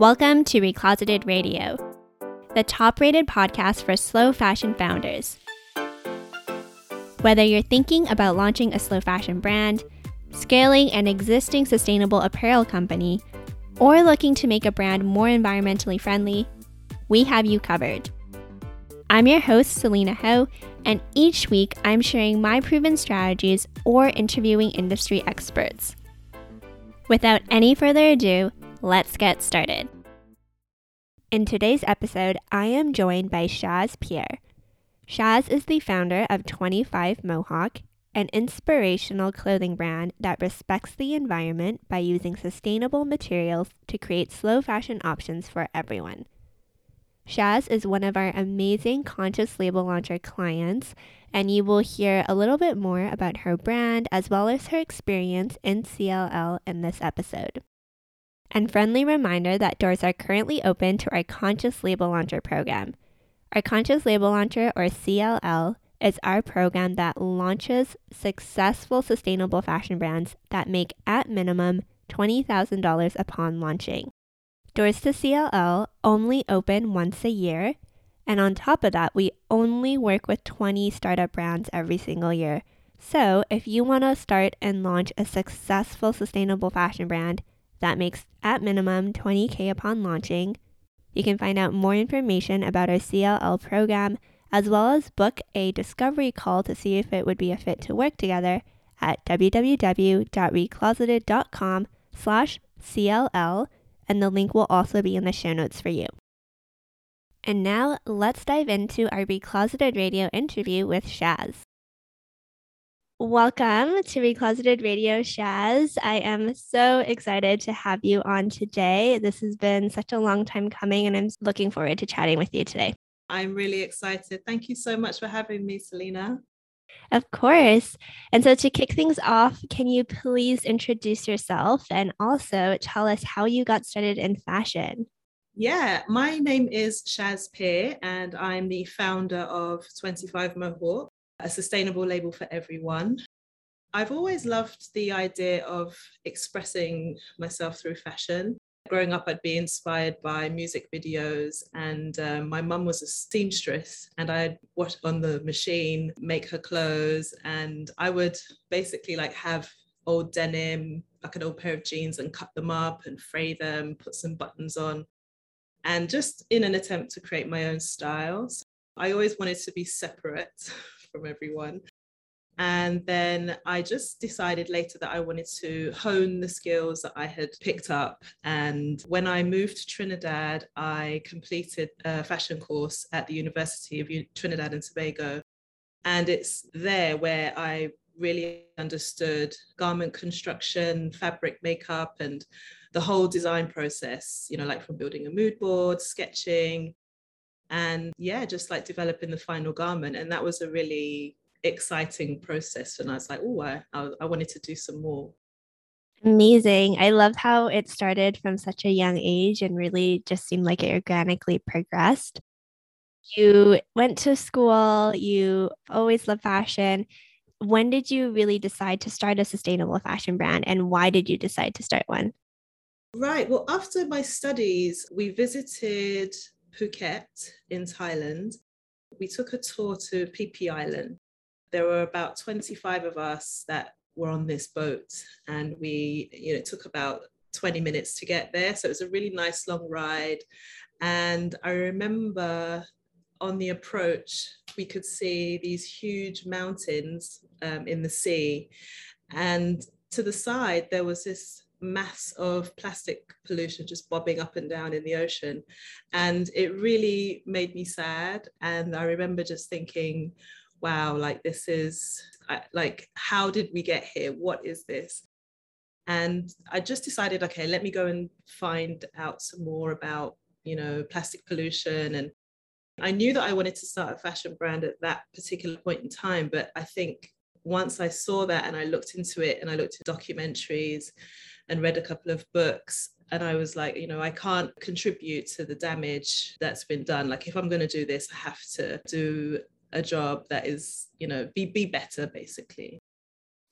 Welcome to Recloseted Radio, the top rated podcast for slow fashion founders. Whether you're thinking about launching a slow fashion brand, scaling an existing sustainable apparel company, or looking to make a brand more environmentally friendly, we have you covered. I'm your host, Selena Ho, and each week I'm sharing my proven strategies or interviewing industry experts. Without any further ado, let's get started. In today's episode, I am joined by Shaz Pierre. Shaz is the founder of 25 Mohawk, an inspirational clothing brand that respects the environment by using sustainable materials to create slow fashion options for everyone. Shaz is one of our amazing conscious label launcher clients, and you will hear a little bit more about her brand as well as her experience in CLL in this episode. And friendly reminder that doors are currently open to our Conscious Label Launcher program. Our Conscious Label Launcher, or CLL, is our program that launches successful sustainable fashion brands that make at minimum $20,000 upon launching. Doors to CLL only open once a year, and on top of that, we only work with 20 startup brands every single year. So, if you want to start and launch a successful sustainable fashion brand that makes at minimum 20k upon launching, you can find out more information about our CLL program as well as book a discovery call to see if it would be a fit to work together at www.recloseted.com slash CLL and the link will also be in the show notes for you. And now let's dive into our Recloseted Radio interview with Shaz. Welcome to Recloseted Radio, Shaz. I am so excited to have you on today. This has been such a long time coming, and I'm looking forward to chatting with you today. I'm really excited. Thank you so much for having me, Selena. Of course. And so to kick things off, can you please introduce yourself and also tell us how you got started in fashion? Yeah, my name is Shaz Pierre, and I'm the founder of 25 Mohawk, a sustainable label for everyone. I've always loved the idea of expressing myself through fashion. Growing up, I'd be inspired by music videos, and um, my mum was a seamstress, and I'd watch on the machine, make her clothes, and I would basically like have old denim, like an old pair of jeans, and cut them up and fray them, put some buttons on, and just in an attempt to create my own styles. I always wanted to be separate from everyone. And then I just decided later that I wanted to hone the skills that I had picked up. And when I moved to Trinidad, I completed a fashion course at the University of Trinidad and Tobago. And it's there where I really understood garment construction, fabric makeup, and the whole design process, you know, like from building a mood board, sketching, and yeah, just like developing the final garment. And that was a really exciting process. And I was like, oh, I, I wanted to do some more. Amazing. I love how it started from such a young age and really just seemed like it organically progressed. You went to school, you always loved fashion. When did you really decide to start a sustainable fashion brand and why did you decide to start one? Right. Well, after my studies, we visited Phuket in Thailand. We took a tour to Phi Phi Island. There were about 25 of us that were on this boat and we you know it took about 20 minutes to get there so it was a really nice long ride. And i remember on the approach we could see these huge mountains um, in the sea. And to the side there was this mass of plastic pollution just bobbing up and down in the ocean and it really made me sad and i remember just thinking wow, like this is like, how did we get here? What is this? And I just decided, okay, let me go and find out some more about, you know, plastic pollution. And I knew that I wanted to start a fashion brand at that particular point in time. But I think once I saw that and I looked into it and I looked at documentaries and read a couple of books, and I was like, you know, I can't contribute to the damage that's been done. Like, if I'm going to do this, I have to do a job that is, you know, be be better basically.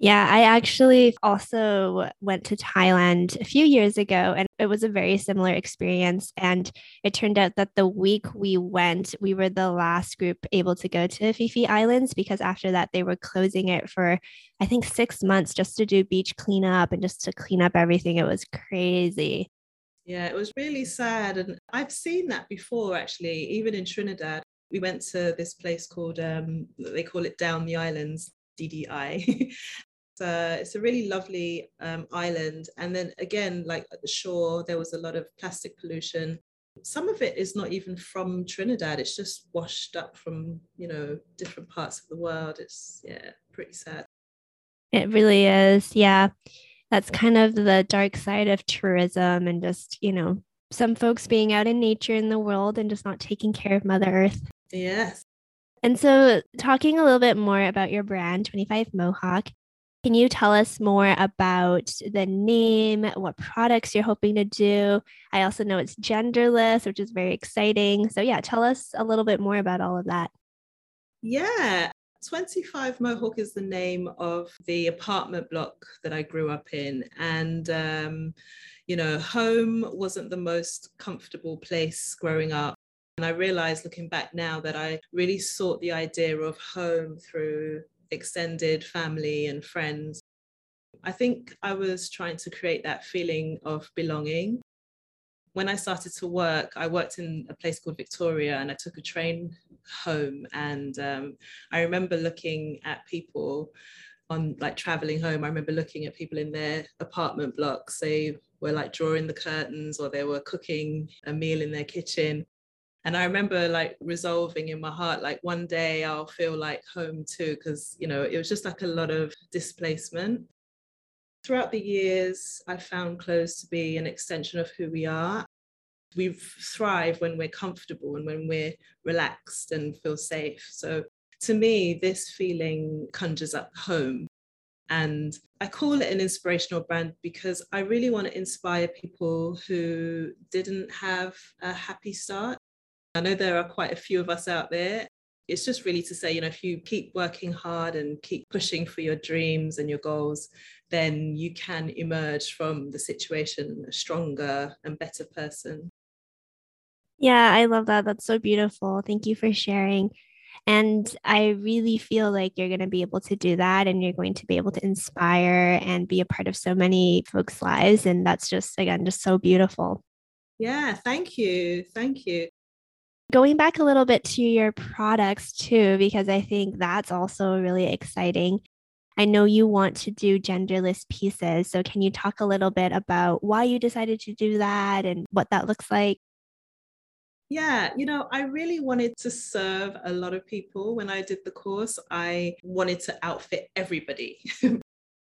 Yeah, I actually also went to Thailand a few years ago and it was a very similar experience. And it turned out that the week we went, we were the last group able to go to Phi Islands because after that, they were closing it for, I think, six months just to do beach cleanup and just to clean up everything. It was crazy. Yeah, it was really sad. And I've seen that before, actually, even in Trinidad. We went to this place called, um, they call it Down the Islands, DDI. uh, it's a really lovely um, island. And then again, like at the shore, there was a lot of plastic pollution. Some of it is not even from Trinidad. It's just washed up from, you know, different parts of the world. It's, yeah, pretty sad. It really is. Yeah. That's kind of the dark side of tourism and just, you know, some folks being out in nature in the world and just not taking care of Mother Earth. Yes. And so, talking a little bit more about your brand, 25 Mohawk, can you tell us more about the name, what products you're hoping to do? I also know it's genderless, which is very exciting. So, yeah, tell us a little bit more about all of that. Yeah, 25 Mohawk is the name of the apartment block that I grew up in. And, um, you know, home wasn't the most comfortable place growing up. And I realized looking back now that I really sought the idea of home through extended family and friends. I think I was trying to create that feeling of belonging. When I started to work, I worked in a place called Victoria and I took a train home. And um, I remember looking at people on like traveling home. I remember looking at people in their apartment blocks. They were like drawing the curtains or they were cooking a meal in their kitchen. And I remember like resolving in my heart, like one day I'll feel like home too, because, you know, it was just like a lot of displacement. Throughout the years, I found clothes to be an extension of who we are. We thrive when we're comfortable and when we're relaxed and feel safe. So to me, this feeling conjures up home. And I call it an inspirational brand because I really want to inspire people who didn't have a happy start I know there are quite a few of us out there. It's just really to say, you know, if you keep working hard and keep pushing for your dreams and your goals, then you can emerge from the situation a stronger and better person. Yeah, I love that. That's so beautiful. Thank you for sharing. And I really feel like you're going to be able to do that and you're going to be able to inspire and be a part of so many folks' lives. And that's just, again, just so beautiful. Yeah, thank you. Thank you going back a little bit to your products too, because I think that's also really exciting. I know you want to do genderless pieces. So, can you talk a little bit about why you decided to do that and what that looks like? Yeah, you know, I really wanted to serve a lot of people when I did the course. I wanted to outfit everybody.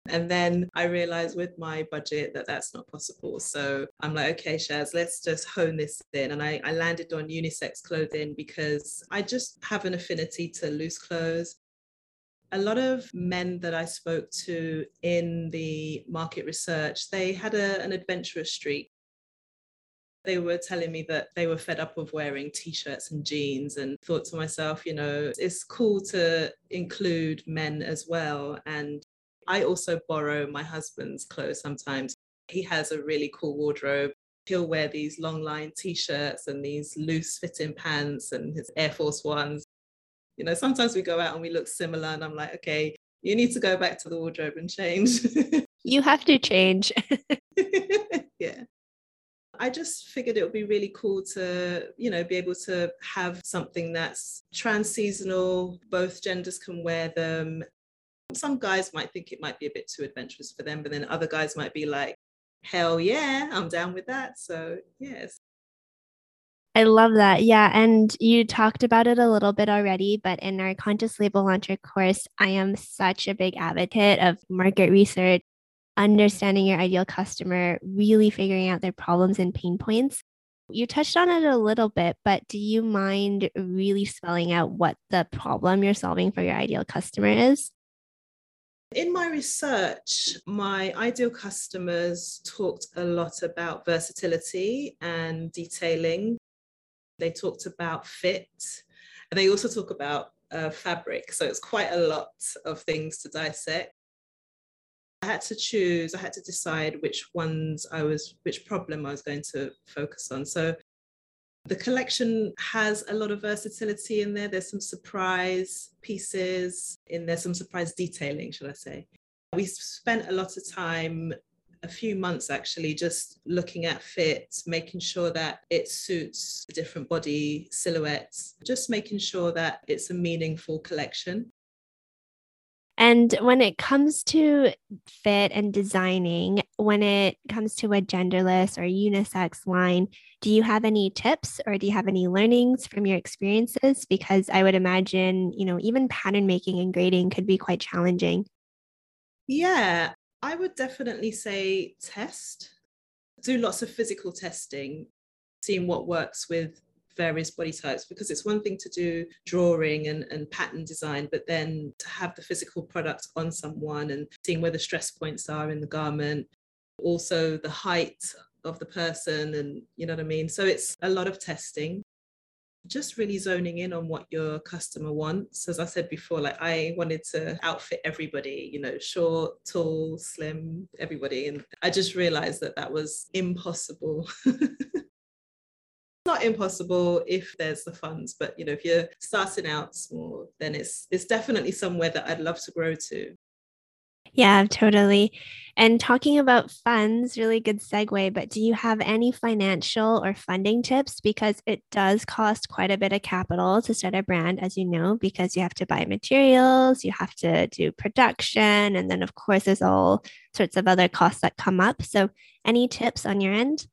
And then I realized with my budget that that's not possible. So I'm like, okay, Shaz, let's just hone this in. And I, I landed on unisex clothing because I just have an affinity to loose clothes. A lot of men that I spoke to in the market research, they had a, an adventurous streak they were telling me that they were fed up of wearing t-shirts and jeans and thought to myself you know it's cool to include men as well and I also borrow my husband's clothes sometimes. He has a really cool wardrobe. He'll wear these long line t shirts and these loose fitting pants and his Air Force Ones. You know, sometimes we go out and we look similar, and I'm like, okay, you need to go back to the wardrobe and change. you have to change. yeah. I just figured it would be really cool to, you know, be able to have something that's trans seasonal, both genders can wear them, some guys might think it might be a bit too adventurous for them, but then other guys might be like, hell yeah, I'm down with that. So, yes. I love that. Yeah. And you talked about it a little bit already, but in our Conscious Label Launcher course, I am such a big advocate of market research, understanding your ideal customer, really figuring out their problems and pain points. You touched on it a little bit, but do you mind really spelling out what the problem you're solving for your ideal customer is? In my research, my ideal customers talked a lot about versatility and detailing. They talked about fit, and they also talk about uh, fabric. So it's quite a lot of things to dissect. I had to choose, I had to decide which ones I was, which problem I was going to focus on. So the collection has a lot of versatility in there. There's some surprise pieces in there, some surprise detailing, should I say. We spent a lot of time a few months actually just looking at fit, making sure that it suits different body silhouettes, just making sure that it's a meaningful collection. And when it comes to fit and designing, when it comes to a genderless or unisex line, do you have any tips or do you have any learnings from your experiences? Because I would imagine, you know, even pattern making and grading could be quite challenging. Yeah, I would definitely say test, do lots of physical testing, seeing what works with various body types because it's one thing to do drawing and, and pattern design, but then to have the physical product on someone and seeing where the stress points are in the garment, also the height of the person, and you know what I mean? So it's a lot of testing just really zoning in on what your customer wants. As I said before, like I wanted to outfit everybody, you know, short, tall, slim, everybody. And I just realized that that was impossible. not impossible if there's the funds but you know if you're starting out small then it's it's definitely somewhere that I'd love to grow to yeah, totally. And talking about funds, really good segue, but do you have any financial or funding tips? Because it does cost quite a bit of capital to start a brand, as you know, because you have to buy materials, you have to do production, and then, of course, there's all sorts of other costs that come up. So, any tips on your end?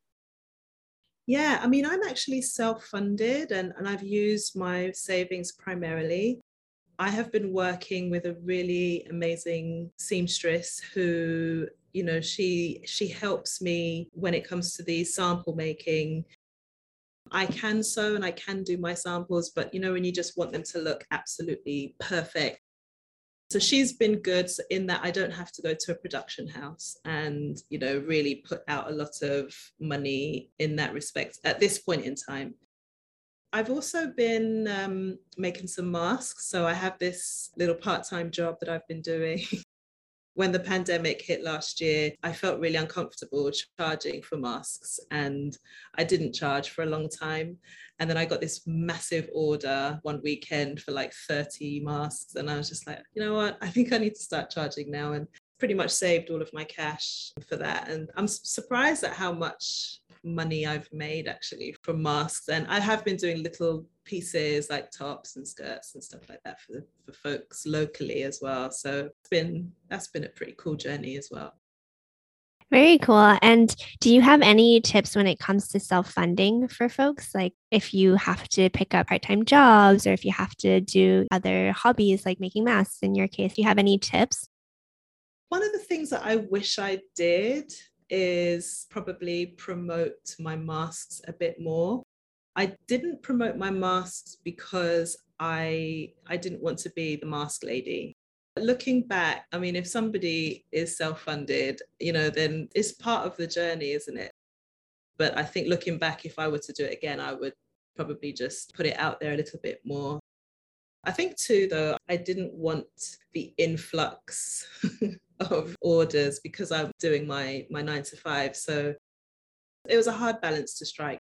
Yeah, I mean, I'm actually self funded and, and I've used my savings primarily. I have been working with a really amazing seamstress who, you know, she she helps me when it comes to the sample making. I can sew and I can do my samples, but you know, when you just want them to look absolutely perfect. So she's been good in that I don't have to go to a production house and, you know, really put out a lot of money in that respect at this point in time. I've also been um, making some masks. So I have this little part time job that I've been doing. when the pandemic hit last year, I felt really uncomfortable charging for masks and I didn't charge for a long time. And then I got this massive order one weekend for like 30 masks. And I was just like, you know what? I think I need to start charging now. And pretty much saved all of my cash for that. And I'm surprised at how much money I've made actually from masks. And I have been doing little pieces like tops and skirts and stuff like that for, for folks locally as well. So it's been that's been a pretty cool journey as well. Very cool. And do you have any tips when it comes to self funding for folks? Like if you have to pick up part time jobs or if you have to do other hobbies like making masks in your case, do you have any tips? One of the things that I wish I did is probably promote my masks a bit more. I didn't promote my masks because I I didn't want to be the mask lady. Looking back, I mean, if somebody is self-funded, you know, then it's part of the journey, isn't it? But I think looking back, if I were to do it again, I would probably just put it out there a little bit more. I think too, though, I didn't want the influx of orders because I'm doing my my nine to five. So it was a hard balance to strike.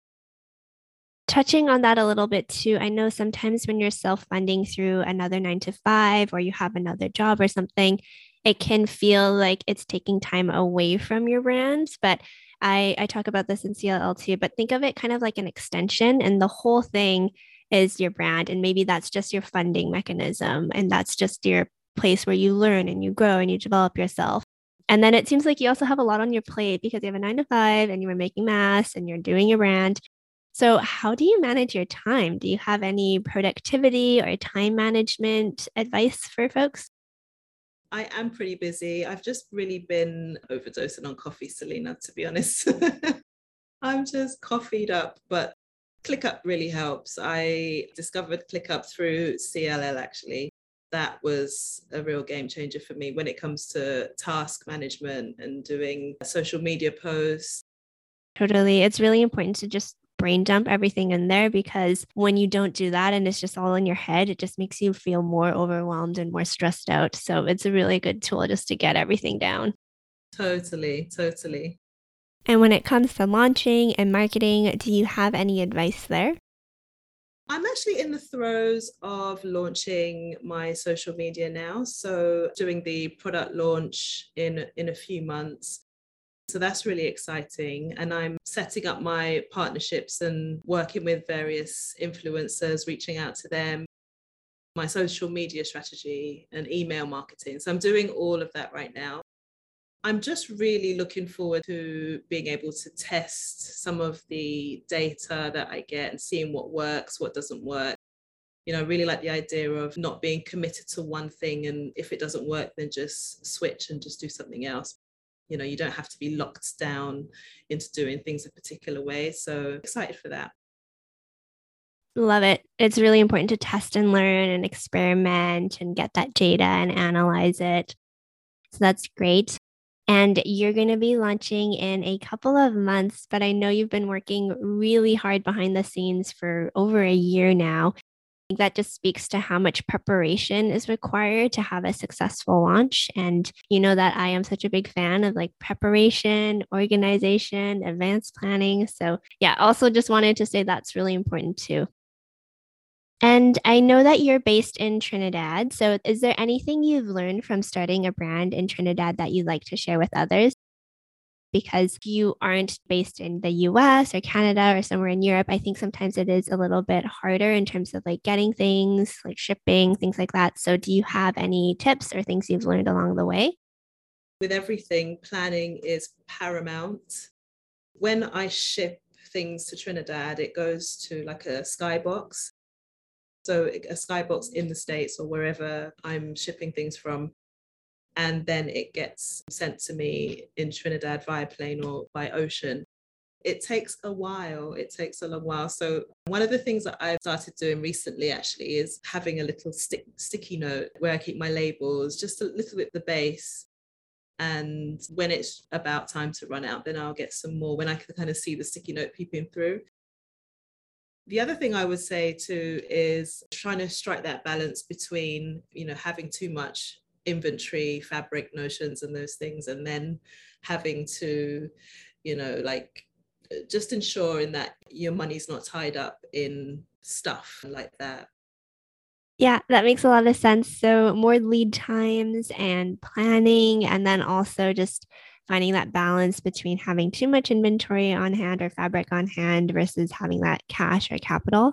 Touching on that a little bit too, I know sometimes when you're self funding through another nine to five or you have another job or something, it can feel like it's taking time away from your brands. But I, I talk about this in CLL too, but think of it kind of like an extension, and the whole thing is your brand. And maybe that's just your funding mechanism, and that's just your place where you learn and you grow and you develop yourself. And then it seems like you also have a lot on your plate because you have a nine to five and you are making masks and you're doing your brand. So, how do you manage your time? Do you have any productivity or time management advice for folks? I am pretty busy. I've just really been overdosing on coffee, Selena, to be honest. I'm just coffeeed up, but ClickUp really helps. I discovered ClickUp through CLL actually that was a real game changer for me when it comes to task management and doing social media posts. Totally. It's really important to just brain dump everything in there because when you don't do that and it's just all in your head, it just makes you feel more overwhelmed and more stressed out. So it's a really good tool just to get everything down. Totally, totally. And when it comes to launching and marketing, do you have any advice there? I'm actually in the throes of launching my social media now. So doing the product launch in in a few months. So that's really exciting. And I'm setting up my partnerships and working with various influencers, reaching out to them, my social media strategy and email marketing. So I'm doing all of that right now. I'm just really looking forward to being able to test some of the data that I get and seeing what works, what doesn't work. You know, I really like the idea of not being committed to one thing. And if it doesn't work, then just switch and just do something else. You know, you don't have to be locked down into doing things a particular way. So excited for that. Love it. It's really important to test and learn and experiment and get that data and analyze it. So that's great and you're going to be launching in a couple of months. But I know you've been working really hard behind the scenes for over a year now. That just speaks to how much preparation is required to have a successful launch. And you know that I am such a big fan of like preparation, organization, advanced planning. So, yeah, also just wanted to say that's really important too. And I know that you're based in Trinidad. So, is there anything you've learned from starting a brand in Trinidad that you'd like to share with others? Because you aren't based in the US or Canada or somewhere in Europe, I think sometimes it is a little bit harder in terms of like getting things, like shipping, things like that. So, do you have any tips or things you've learned along the way? With everything, planning is paramount. When I ship things to Trinidad, it goes to like a skybox so a skybox in the States or wherever I'm shipping things from. And then it gets sent to me in Trinidad via plane or by ocean. It takes a while. It takes a long while. So one of the things that I've started doing recently actually is having a little stick, sticky note where I keep my labels, just a little bit the base and when it's about time to run out then i'll get some more when i can kind of see the sticky note peeping through the other thing I would say too is trying to strike that balance between, you know, having too much inventory, fabric notions, and those things, and then having to, you know, like just ensuring that your money's not tied up in stuff like that. Yeah, that makes a lot of sense. So, more lead times and planning, and then also just finding that balance between having too much inventory on hand or fabric on hand versus having that cash or capital.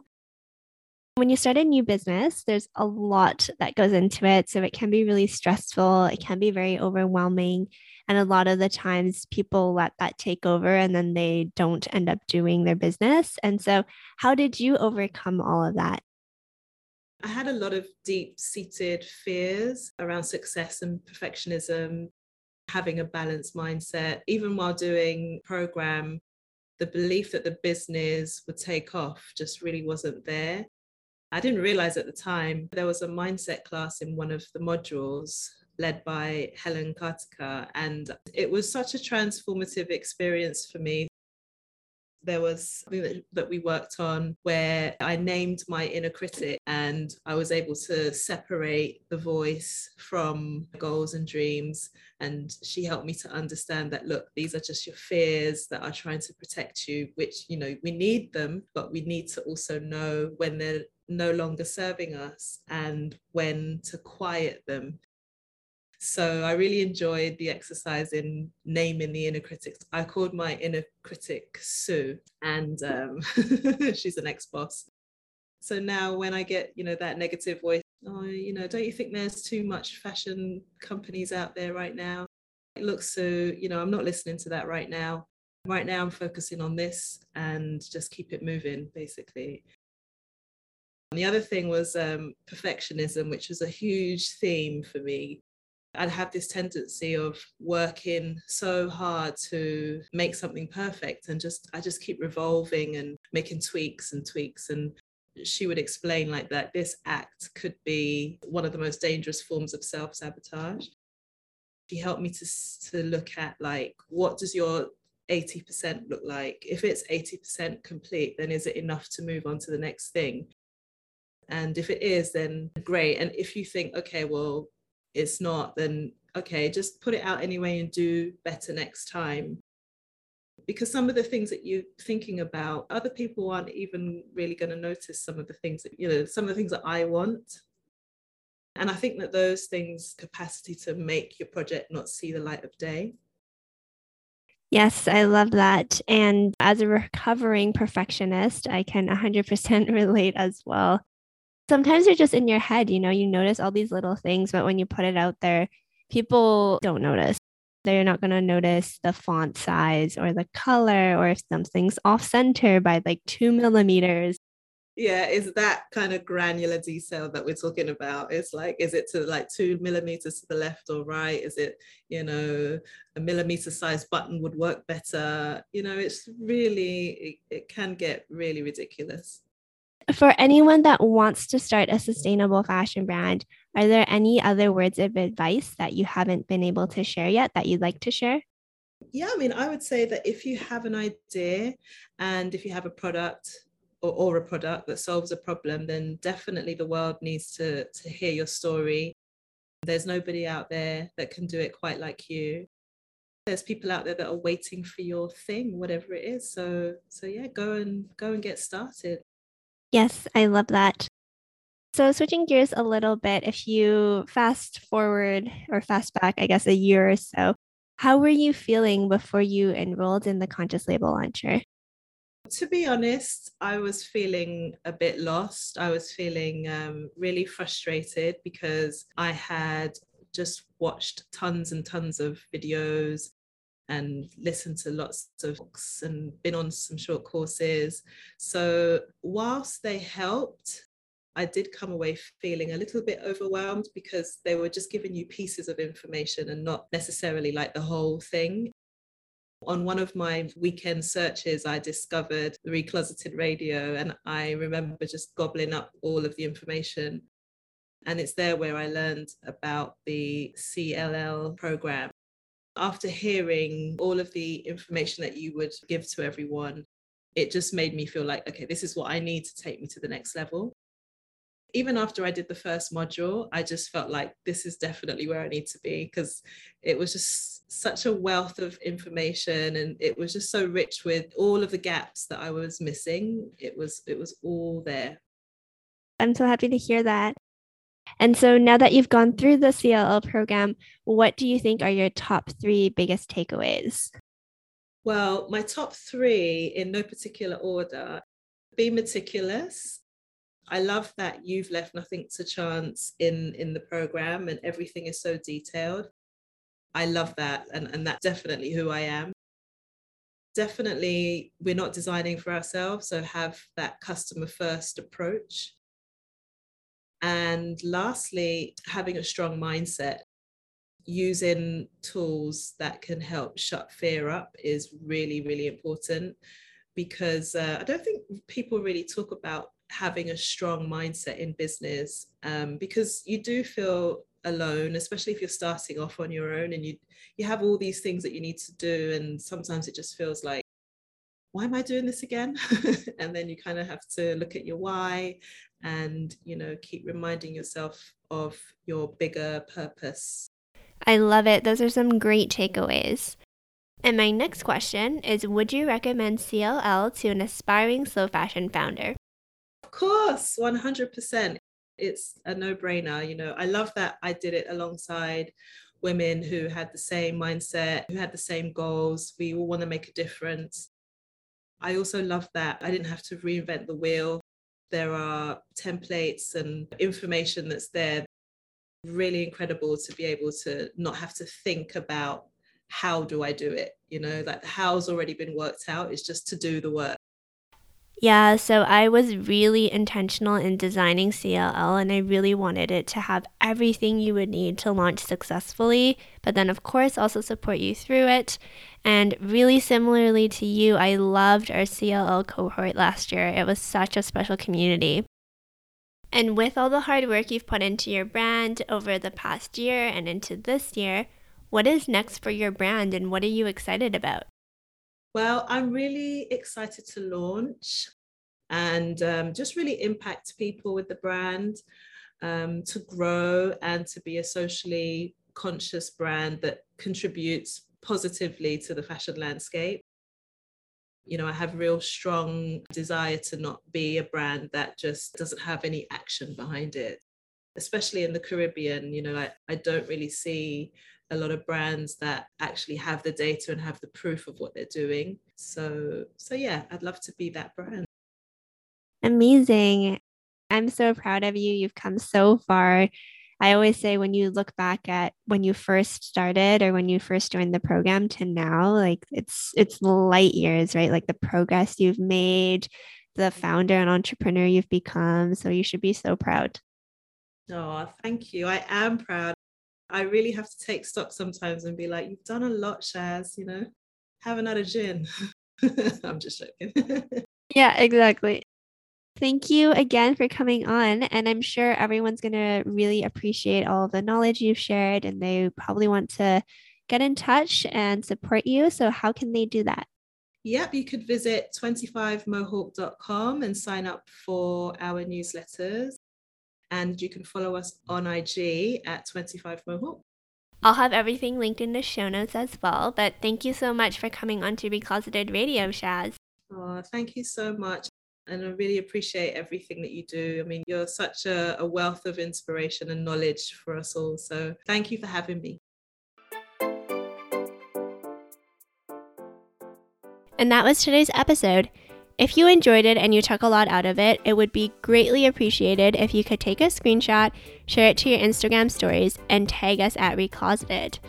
When you start a new business, there's a lot that goes into it. So it can be really stressful, it can be very overwhelming. And a lot of the times people let that take over and then they don't end up doing their business. And so, how did you overcome all of that? I had a lot of deep seated fears around success and perfectionism having a balanced mindset, even while doing program, the belief that the business would take off just really wasn't there. I didn't realize at the time there was a mindset class in one of the modules led by Helen Kartika, and it was such a transformative experience for me there was something that, we worked on where I named my inner critic and I was able to separate the voice from goals and dreams. And she helped me to understand that, look, these are just your fears that are trying to protect you, which, you know, we need them, but we need to also know when they're no longer serving us and when to quiet them so I really enjoyed the exercise in naming the inner critics. I called my inner critic Sue, and um, she's an ex-boss. So now when I get, you know, that negative voice, oh, you know, don't you think there's too much fashion companies out there right now? It looks so, you know, I'm not listening to that right now. Right now I'm focusing on this and just keep it moving, basically. And the other thing was um, perfectionism, which was a huge theme for me I'd have this tendency of working so hard to make something perfect and just I just keep revolving and making tweaks and tweaks and she would explain like that this act could be one of the most dangerous forms of self-sabotage. She helped me to to look at like what does your 80% look like? If it's 80% complete, then is it enough to move on to the next thing? And if it is, then great. And if you think, okay, well, it's not, then okay, just put it out anyway and do better next time. Because some of the things that you're thinking about, other people aren't even really going to notice some of the things that, you know, some of the things that I want. And I think that those things, capacity to make your project not see the light of day. Yes, I love that. And as a recovering perfectionist, I can 100% relate as well. Sometimes you're just in your head, you know, you notice all these little things, but when you put it out there, people don't notice. They're not going to notice the font size or the color or if something's off center by like two millimeters. Yeah is that kind of granular detail that we're talking about. It's like is it to like two millimeters to the left or right? Is it you know a millimeter size button would work better? You know it's really it, it can get really ridiculous for anyone that wants to start a sustainable fashion brand are there any other words of advice that you haven't been able to share yet that you'd like to share yeah i mean i would say that if you have an idea and if you have a product or, or a product that solves a problem, then definitely the world needs to, to hear your story. There's nobody out there that can do it quite like you. There's people out there that are waiting for your thing, whatever it is. So so yeah, go and go and get started. Yes, I love that. So, switching gears a little bit, if you fast forward or fast back, I guess, a year or so, how were you feeling before you enrolled in the Conscious Label Launcher? To be honest, I was feeling a bit lost. I was feeling um, really frustrated because I had just watched tons and tons of videos and listened to lots of books and been on some short courses. So, whilst they helped, I did come away feeling a little bit overwhelmed because they were just giving you pieces of information and not necessarily like the whole thing. On one of my weekend searches, I discovered the Recloseted Radio, and I remember just gobbling up all of the information. And it's there where I learned about the CLL program. After hearing all of the information that you would give to everyone, it just made me feel like, okay, this is what I need to take me to the next level even after I did the first module, I just felt like this is definitely where I need to be because it was just such a wealth of information and it was just so rich with all of the gaps that I was missing. It was it was all there. I'm so happy to hear that. And so now that you've gone through the CLL program, what do you think are your top 3 biggest takeaways? Well, my top 3 in no particular order be meticulous I love that you've left nothing to chance in in the program and everything is so detailed. I love that and, and that's definitely who I am. Definitely we're not designing for ourselves, so have that customer first approach. And lastly, having a strong mindset. Using tools that can help shut fear up is really, really important because uh, I don't think people really talk about having a strong mindset in business um, because you do feel alone especially if you're starting off on your own and you you have all these things that you need to do and sometimes it just feels like why am i doing this again and then you kind of have to look at your why and you know keep reminding yourself of your bigger purpose i love it those are some great takeaways and my next question is Would you recommend CLL to an aspiring slow fashion founder? Of course, 100%. It's a no brainer. You know, I love that I did it alongside women who had the same mindset, who had the same goals. We all want to make a difference. I also love that I didn't have to reinvent the wheel. There are templates and information that's there. Really incredible to be able to not have to think about how do I do it? You know, like the how's already been worked out. It's just to do the work. Yeah, so I was really intentional in designing CLL and I really wanted it to have everything you would need to launch successfully, but then, of course, also support you through it. And really similarly to you, I loved our CLL cohort last year. It was such a special community. And with all the hard work you've put into your brand over the past year and into this year, what is next for your brand and what are you excited about? Well, I'm really excited to launch and um, just really impact people with the brand, um, to grow and to be a socially conscious brand that contributes positively to the fashion landscape. You know, I have a real strong desire to not be a brand that just doesn't have any action behind it. Especially in the Caribbean, you know, I, I don't really see a lot of brands that actually have the data and have the proof of what they're doing. So so yeah, I'd love to be that brand. Amazing. I'm so proud of you. You've come so far. I always say when you look back at when you first started or when you first joined the program to now, like it's it's light years, right? Like the progress you've made, the founder and entrepreneur you've become. So you should be so proud. Oh, thank you. I am proud. I really have to take stock sometimes and be like, you've done a lot, Shaz, you know, have another gin. I'm just joking. yeah, exactly. Thank you again for coming on. And I'm sure everyone's going to really appreciate all of the knowledge you've shared and they probably want to get in touch and support you. So, how can they do that? Yep, you could visit 25mohawk.com and sign up for our newsletters. And you can follow us on IG at 25mohawk. I'll have everything linked in the show notes as well. But thank you so much for coming on to Recloseted Radio, Shaz. Oh, thank you so much. And I really appreciate everything that you do. I mean, you're such a, a wealth of inspiration and knowledge for us all. So thank you for having me. And that was today's episode. If you enjoyed it and you took a lot out of it, it would be greatly appreciated if you could take a screenshot, share it to your Instagram stories, and tag us at Recloseted.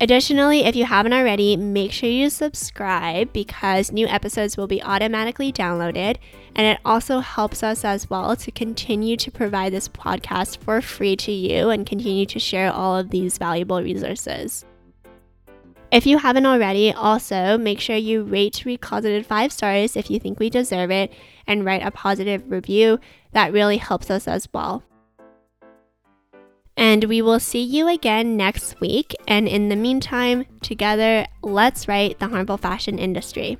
Additionally, if you haven't already, make sure you subscribe because new episodes will be automatically downloaded. And it also helps us as well to continue to provide this podcast for free to you and continue to share all of these valuable resources. If you haven't already, also make sure you rate Recloseted five stars if you think we deserve it and right a positive review. That really helps us as well. And we will see you again next week. And in the meantime, together, let's write the harmful fashion industry.